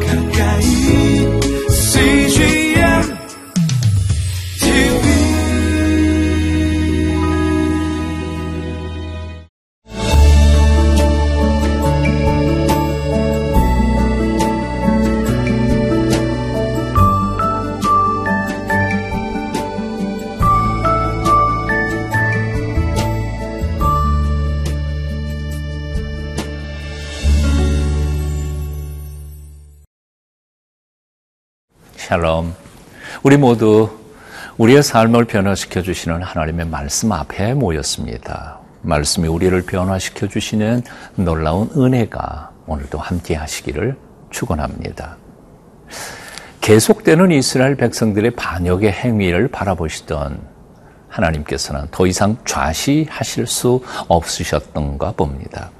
가까 샬롬. 우리 모두 우리의 삶을 변화시켜 주시는 하나님의 말씀 앞에 모였습니다. 말씀이 우리를 변화시켜 주시는 놀라운 은혜가 오늘도 함께 하시기를 축원합니다. 계속되는 이스라엘 백성들의 반역의 행위를 바라보시던 하나님께서는 더 이상 좌시하실 수 없으셨던가 봅니다.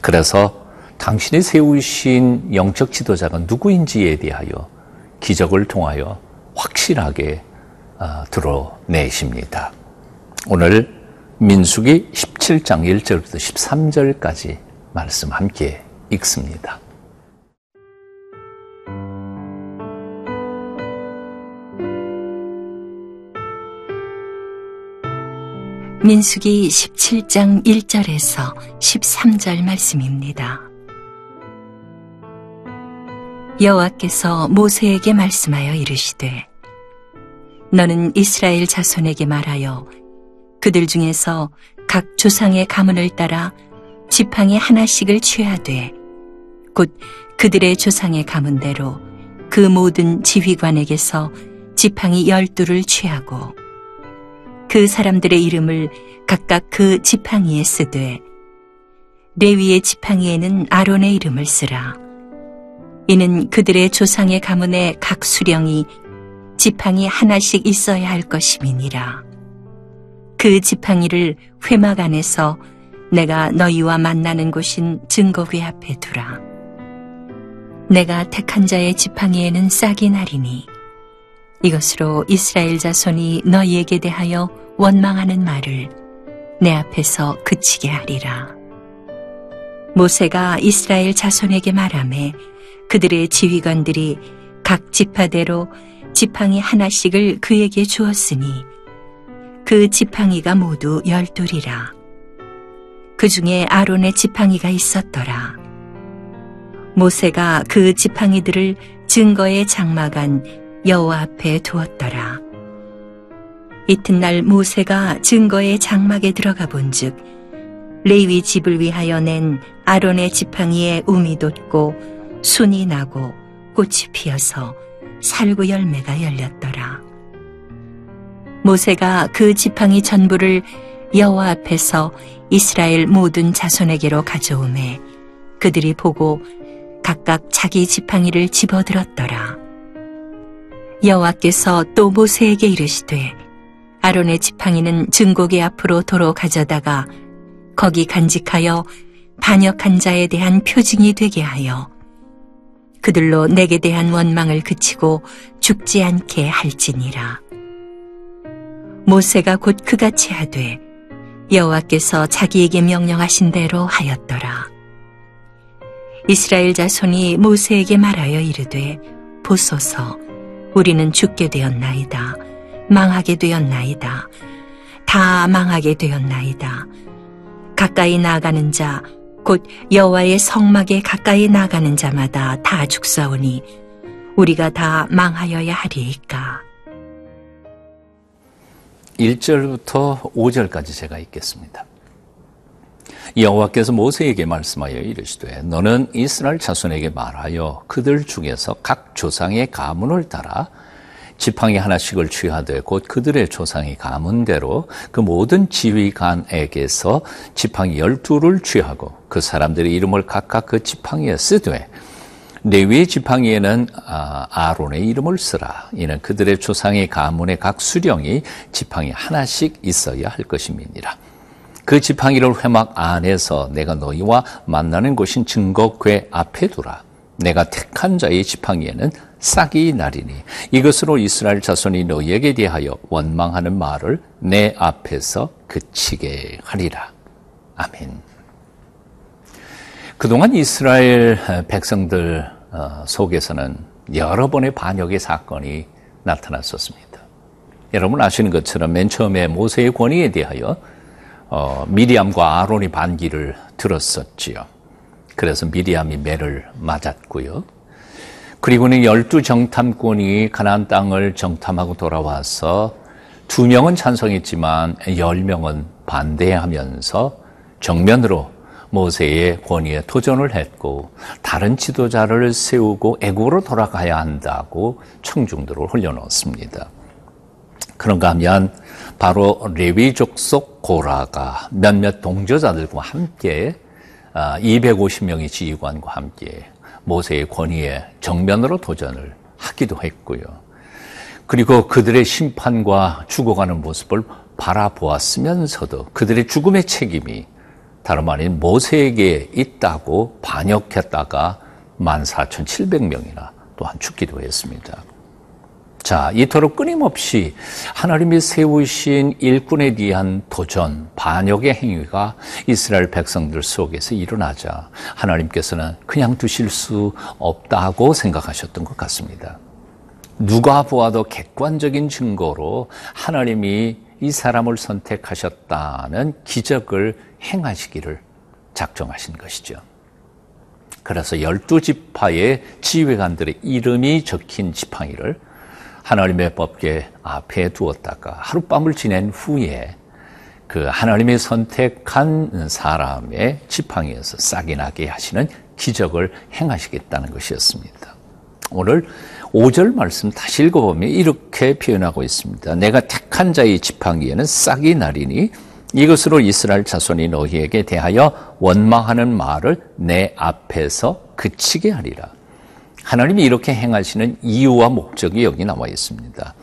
그래서 당신이 세우신 영적 지도자가 누구인지에 대하여 기적을 통하여 확실하게 아, 드러내십니다. 오늘 민수기 17장 1절부터 13절까지 말씀 함께 읽습니다. 민수기 17장 1절에서 13절 말씀입니다. 여호와께서 모세에게 말씀하여 이르시되 너는 이스라엘 자손에게 말하여 그들 중에서 각 조상의 가문을 따라 지팡이 하나씩을 취하되 곧 그들의 조상의 가문대로 그 모든 지휘관에게서 지팡이 열두를 취하고 그 사람들의 이름을 각각 그 지팡이에 쓰되 레위의 지팡이에는 아론의 이름을 쓰라. 이는 그들의 조상의 가문에 각 수령이 지팡이 하나씩 있어야 할 것임이니라. 그 지팡이를 회막 안에서 내가 너희와 만나는 곳인 증거궤 앞에 두라. 내가 택한 자의 지팡이에는 싹이 나리니 이것으로 이스라엘 자손이 너희에게 대하여 원망하는 말을 내 앞에서 그치게 하리라. 모세가 이스라엘 자손에게 말하매 그들의 지휘관들이 각 지파대로 지팡이 하나씩을 그에게 주었으니 그 지팡이가 모두 열둘이라. 그 중에 아론의 지팡이가 있었더라. 모세가 그 지팡이들을 증거의 장막안 여호와 앞에 두었더라. 이튿날 모세가 증거의 장막에 들어가 본즉 레위 집을 위하여 낸 아론의 지팡이에 움이 돋고 순이 나고 꽃이 피어서 살구 열매가 열렸더라. 모세가 그 지팡이 전부를 여호와 앞에서 이스라엘 모든 자손에게로 가져오매 그들이 보고 각각 자기 지팡이를 집어들었더라. 여호와께서 또 모세에게 이르시되 아론의 지팡이는 증고기 앞으로 도로 가져다가 거기 간직하여 반역한 자에 대한 표징이 되게 하여 그들로 내게 대한 원망을 그치고 죽지 않게 할지니라. 모세가 곧 그같이 하되 여호와께서 자기에게 명령하신 대로 하였더라. 이스라엘 자손이 모세에게 말하여 이르되 보소서 우리는 죽게 되었나이다. 망하게 되었나이다. 다 망하게 되었나이다. 가까이 나가는 자, 곧 여호와의 성막에 가까이 나가는 자마다 다 죽사오니 우리가 다 망하여야 하리이까. 1절부터 5절까지 제가 읽겠습니다. 여호와께서 모세에게 말씀하여 이르시되 너는 이스라엘 자손에게 말하여 그들 중에서 각 조상의 가문을 따라 지팡이 하나씩을 취하되 곧 그들의 조상의 가문 대로 그 모든 지휘관에게서 지팡이 열두를 취하고 그 사람들의 이름을 각각 그 지팡이에 쓰되 레위의 지팡이에는 아, 아론의 이름을 쓰라. 이는 그들의 조상의 가문의 각 수령이 지팡이 하나씩 있어야 할 것임이니라. 그 지팡이를 회막 안에서 내가 너희와 만나는 곳인 증거궤 앞에 두라. 내가 택한 자의 지팡이에는 싹이 나리니 이것으로 이스라엘 자손이 너희에게 대하여 원망하는 말을 내 앞에서 그치게 하리라. 아멘. 그동안 이스라엘 백성들 어, 속에서는 여러 번의 반역의 사건이 나타났었습니다. 여러분 아시는 것처럼 맨 처음에 모세의 권위에 대하여 어, 미리암과 아론이 반기를 들었었지요. 그래서 미리암이 매를 맞았고요. 그리고는 열두 정탐꾼이 가나안 땅을 정탐하고 돌아와서 두 명은 찬성했지만 열 명은 반대하면서 정면으로 모세의 권위에 도전을 했고 다른 지도자를 세우고 애국으로 돌아가야 한다고 청중들을 흘려놓습니다. 그런가 하면 바로 레위 족 속 고라가 몇몇 동조자들과 함께 250명의 아, 지휘관과 함께 모세의 권위에 정면으로 도전을 하기도 했고요. 그리고 그들의 심판과 죽어가는 모습을 바라보았으면서도 그들의 죽음의 책임이 다름 아닌 모세에게 있다고 반역했다가 14,700명이나 또한 죽기도 했습니다. 자, 이토록 끊임없이 하나님이 세우신 일꾼에 대한 도전, 반역의 행위가 이스라엘 백성들 속에서 일어나자 하나님께서는 그냥 두실 수 없다고 생각하셨던 것 같습니다. 누가 보아도 객관적인 증거로 하나님이 이 사람을 선택하셨다는 기적을 행하시기를 작정하신 것이죠. 그래서 열두 지파의 지휘관들의 이름이 적힌 지팡이를 하나님의 법계 앞에 두었다가 하룻밤을 지낸 후에 그 하나님이 선택한 사람의 지팡이에서 싹이 나게 하시는 기적을 행하시겠다는 것이었습니다. 오늘 5절 말씀 다시 읽어보면 이렇게 표현하고 있습니다. 내가 택한 자의 지팡이에는 싹이 나리니 이것으로 이스라엘 자손이 너희에게 대하여 원망하는 말을 내 앞에서 그치게 하리라. 하나님이 이렇게 행하시는 이유와 목적이 여기 나와 있습니다.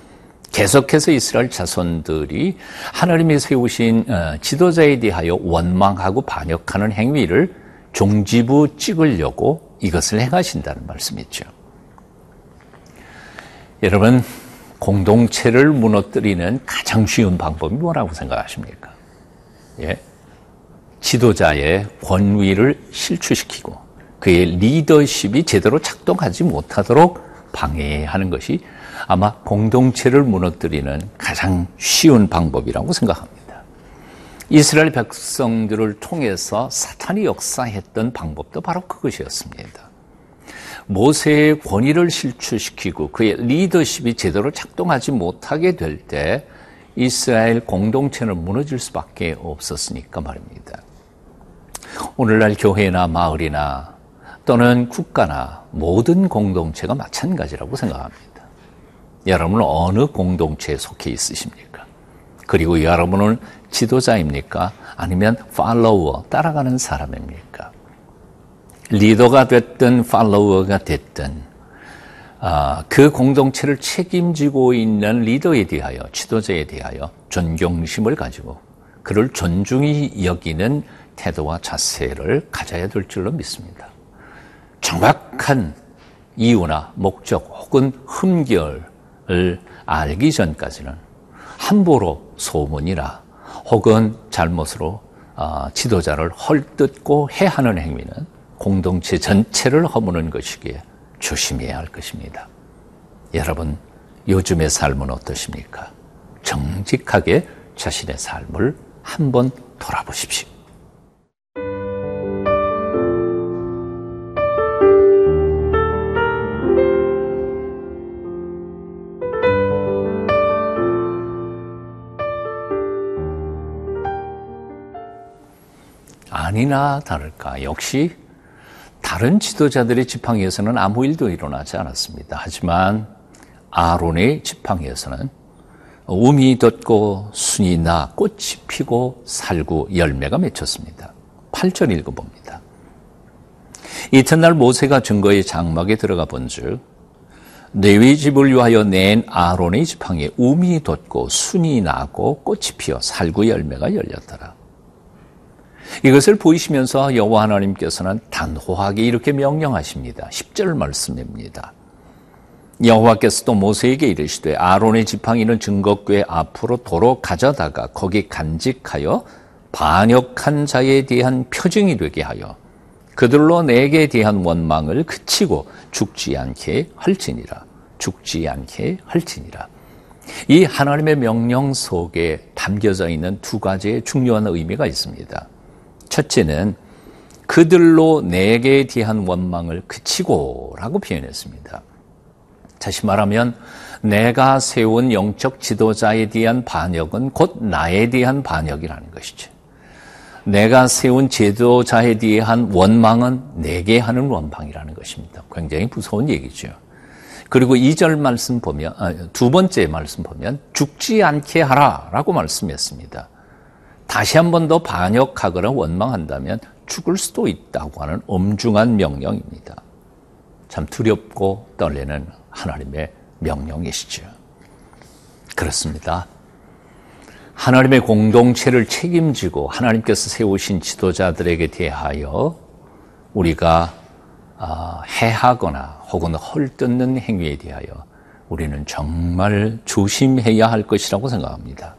계속해서 이스라엘 자손들이 하나님이 세우신 어, 지도자에 대하여 원망하고 반역하는 행위를 종지부 찍으려고 이것을 행하신다는 말씀이죠. 여러분, 공동체를 무너뜨리는 가장 쉬운 방법이 뭐라고 생각하십니까? 예. 지도자의 권위를 실추시키고 그의 리더십이 제대로 작동하지 못하도록 방해하는 것이 아마 공동체를 무너뜨리는 가장 쉬운 방법이라고 생각합니다. 이스라엘 백성들을 통해서 사탄이 역사했던 방법도 바로 그것이었습니다. 모세의 권위를 실추시키고 그의 리더십이 제대로 작동하지 못하게 될 때 이스라엘 공동체는 무너질 수밖에 없었으니까 말입니다. 오늘날 교회나 마을이나 또는 국가나 모든 공동체가 마찬가지라고 생각합니다. 여러분은 어느 공동체에 속해 있으십니까? 그리고 여러분은 지도자입니까? 아니면 팔로워, 따라가는 사람입니까? 리더가 됐든 팔로워가 됐든 아, 그 공동체를 책임지고 있는 리더에 대하여 지도자에 대하여 존경심을 가지고 그를 존중히 여기는 태도와 자세를 가져야 될 줄로 믿습니다. 정확한 이유나 목적 혹은 흠결을 알기 전까지는 함부로 소문이나 혹은 잘못으로 아, 지도자를 헐뜯고 해하는 행위는 공동체 전체를 허무는 것이기에 조심해야 할 것입니다. 여러분, 요즘의 삶은 어떠십니까? 정직하게 자신의 삶을 한번 돌아보십시오. 아니나 다를까 역시 다른 지도자들의 지팡이에서는 아무 일도 일어나지 않았습니다. 하지만 아론의 지팡이에서는 우미 돋고 순이 나 꽃이 피고 살구 열매가 맺혔습니다. 8절 읽어봅니다. 이튿날 모세가 증거의 장막에 들어가 본즉 레위 집을 위하여 낸 아론의 지팡이에 우미 돋고 순이 나고 꽃이 피어 살구 열매가 열렸더라. 이것을 보이시면서 여호와 하나님께서는 단호하게 이렇게 명령하십니다. 10절 말씀입니다. 여호와께서 또 모세에게 이르시되 아론의 지팡이는 증거궤 앞으로 도로 가져다가 거기 간직하여 반역한 자에 대한 표징이 되게 하여 그들로 내게 대한 원망을 그치고 죽지 않게 할지니라. 죽지 않게 할지니라. 이 하나님의 명령 속에 담겨져 있는 두 가지의 중요한 의미가 있습니다. 첫째는 그들로 내게 대한 원망을 그치고 라고 표현했습니다. 다시 말하면 내가 세운 영적 지도자에 대한 반역은 곧 나에 대한 반역이라는 것이죠. 내가 세운 지도자에 대한 원망은 내게 하는 원망이라는 것입니다. 굉장히 무서운 얘기죠. 그리고 2절 말씀 보면, 아, 두 번째 말씀 보면, 죽지 않게 하라 라고 말씀했습니다. 다시 한 번 더 반역하거나 원망한다면 죽을 수도 있다고 하는 엄중한 명령입니다. 참 두렵고 떨리는 하나님의 명령이시죠. 그렇습니다. 하나님의 공동체를 책임지고 하나님께서 세우신 지도자들에게 대하여 우리가 아, 해하거나 혹은 헐뜯는 행위에 대하여 우리는 정말 조심해야 할 것이라고 생각합니다.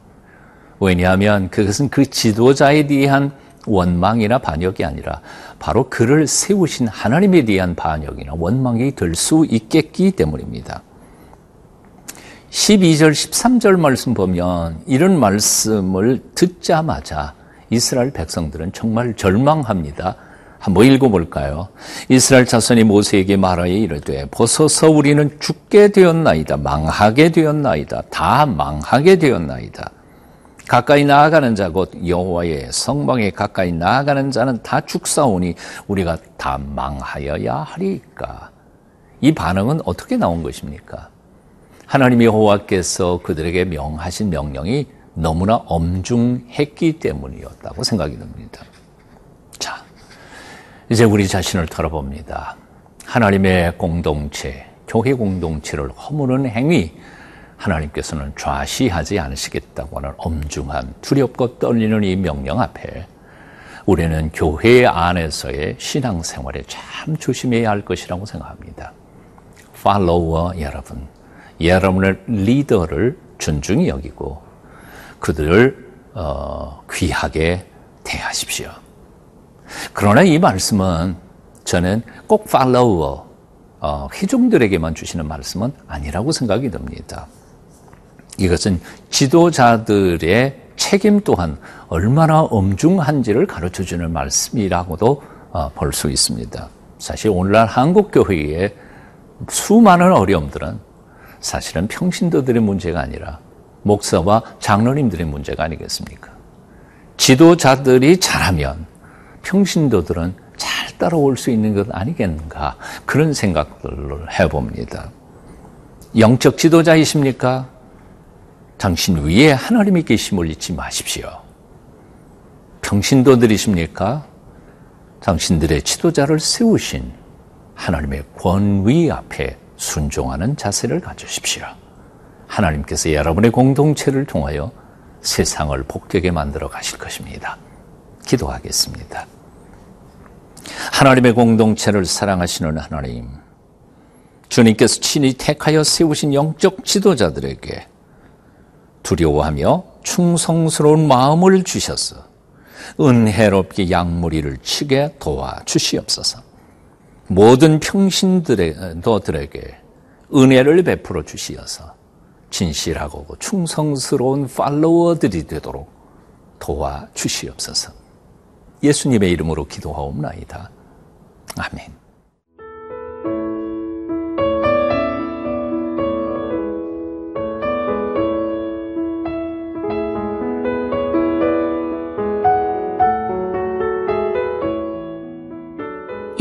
왜냐하면 그것은 그 지도자에 대한 원망이나 반역이 아니라 바로 그를 세우신 하나님에 대한 반역이나 원망이 될 수 있겠기 때문입니다. 12절, 13절 말씀 보면 이런 말씀을 듣자마자 이스라엘 백성들은 정말 절망합니다. 한번 읽어볼까요? 이스라엘 자손이 모세에게 말하여 이르되 벗어서 우리는 죽게 되었나이다. 망하게 되었나이다. 다 망하게 되었나이다. 가까이 나아가는 자 곧 여호와의 성방에 가까이 나아가는 자는 다 죽사오니 우리가 다 망하여야 하리까. 이 반응은 어떻게 나온 것입니까? 하나님 여호와께서 그들에게 명하신 명령이 너무나 엄중했기 때문이었다고 생각이 듭니다. 자, 이제 우리 자신을 돌아봅니다. 하나님의 공동체, 교회 공동체를 허무는 행위, 하나님께서는 좌시하지 않으시겠다고 하는 엄중한 두렵고 떨리는 이 명령 앞에 우리는 교회 안에서의 신앙생활에 참 조심해야 할 것이라고 생각합니다. 팔로워 여러분, 여러분의 리더를 존중히 여기고 그들을 어, 귀하게 대하십시오. 그러나 이 말씀은 저는 꼭 팔로워 어, 회중들에게만 주시는 말씀은 아니라고 생각이 듭니다. 이것은 지도자들의 책임 또한 얼마나 엄중한지를 가르쳐 주는 말씀이라고도 어, 볼수 있습니다. 사실 오늘날 한국 교회의 수많은 어려움들은 사실은 평신도들의 문제가 아니라 목사와 장로님들의 문제가 아니겠습니까? 지도자들이 잘하면 평신도들은 잘 따라올 수 있는 것 아니겠는가 그런 생각들을 해봅니다. 영적 지도자이십니까? 당신 위에 하나님이 계심을 잊지 마십시오. 평신도들이십니까? 당신들의 지도자를 세우신 하나님의 권위 앞에 순종하는 자세를 가지십시오. 하나님께서 여러분의 공동체를 통하여 세상을 복되게 만들어 가실 것입니다. 기도하겠습니다. 하나님의 공동체를 사랑하시는 하나님, 주님께서 친히 택하여 세우신 영적 지도자들에게 두려워하며 충성스러운 마음을 주셔서 은혜롭게 양무리를 치게 도와 주시옵소서. 모든 평신들에게 은혜를 베풀어 주시어서 진실하고 충성스러운 팔로워들이 되도록 도와 주시옵소서. 예수님의 이름으로 기도하옵나이다. 아멘.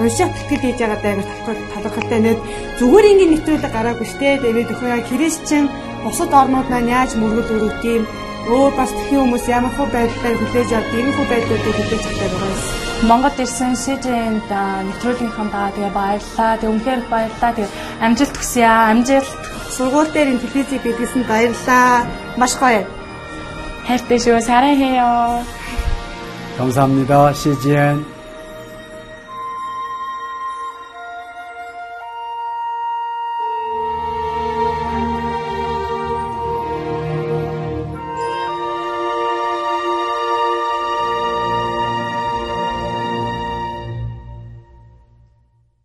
уншаад тэтгэл хийж байгаа даа талархалтай нэг зүгээр ингээд нэвтрүүлэг гараагүй штэ тэгээд өхөө христчэн бусад орнууд маань яаж мөргөл өрөвд юм өөр бас тхэн хүмүүс ямар хөө байдлаар хүлээж авд ийм хөө байдлуудыг хүлээж авдаг байгаа юм. Монгол ирсэн СЖН-д нэвтрүүлгийнхаа тэгээ баярлалаа. Тэг үнхээр баярлалаа. Тэг амжилт хүсье аа. Амжилт. Сургууль дээр энэ телевизийг бидлсэн баярлаа. Маш гоё. хайртай шүү. 사랑해요. 감사합니다. CGN